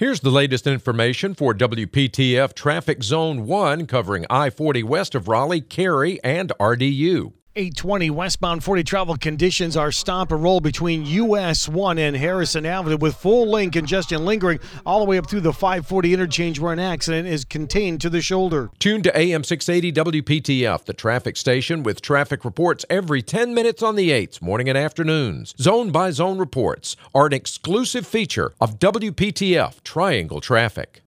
Here's the latest information for WPTF Traffic Zone 1 covering I 40 west of Raleigh, Cary, and RDU. 820 westbound 40 travel conditions are stop and roll between US 1 and Harrison Avenue with full lane congestion lingering all the way up through the 540 interchange where an accident is contained to the shoulder. Tune to AM 680 WPTF, the traffic station with traffic reports every 10 minutes on the 8s, morning and afternoons. Zone by zone reports are an exclusive feature of WPTF Triangle Traffic.